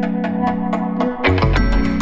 thank you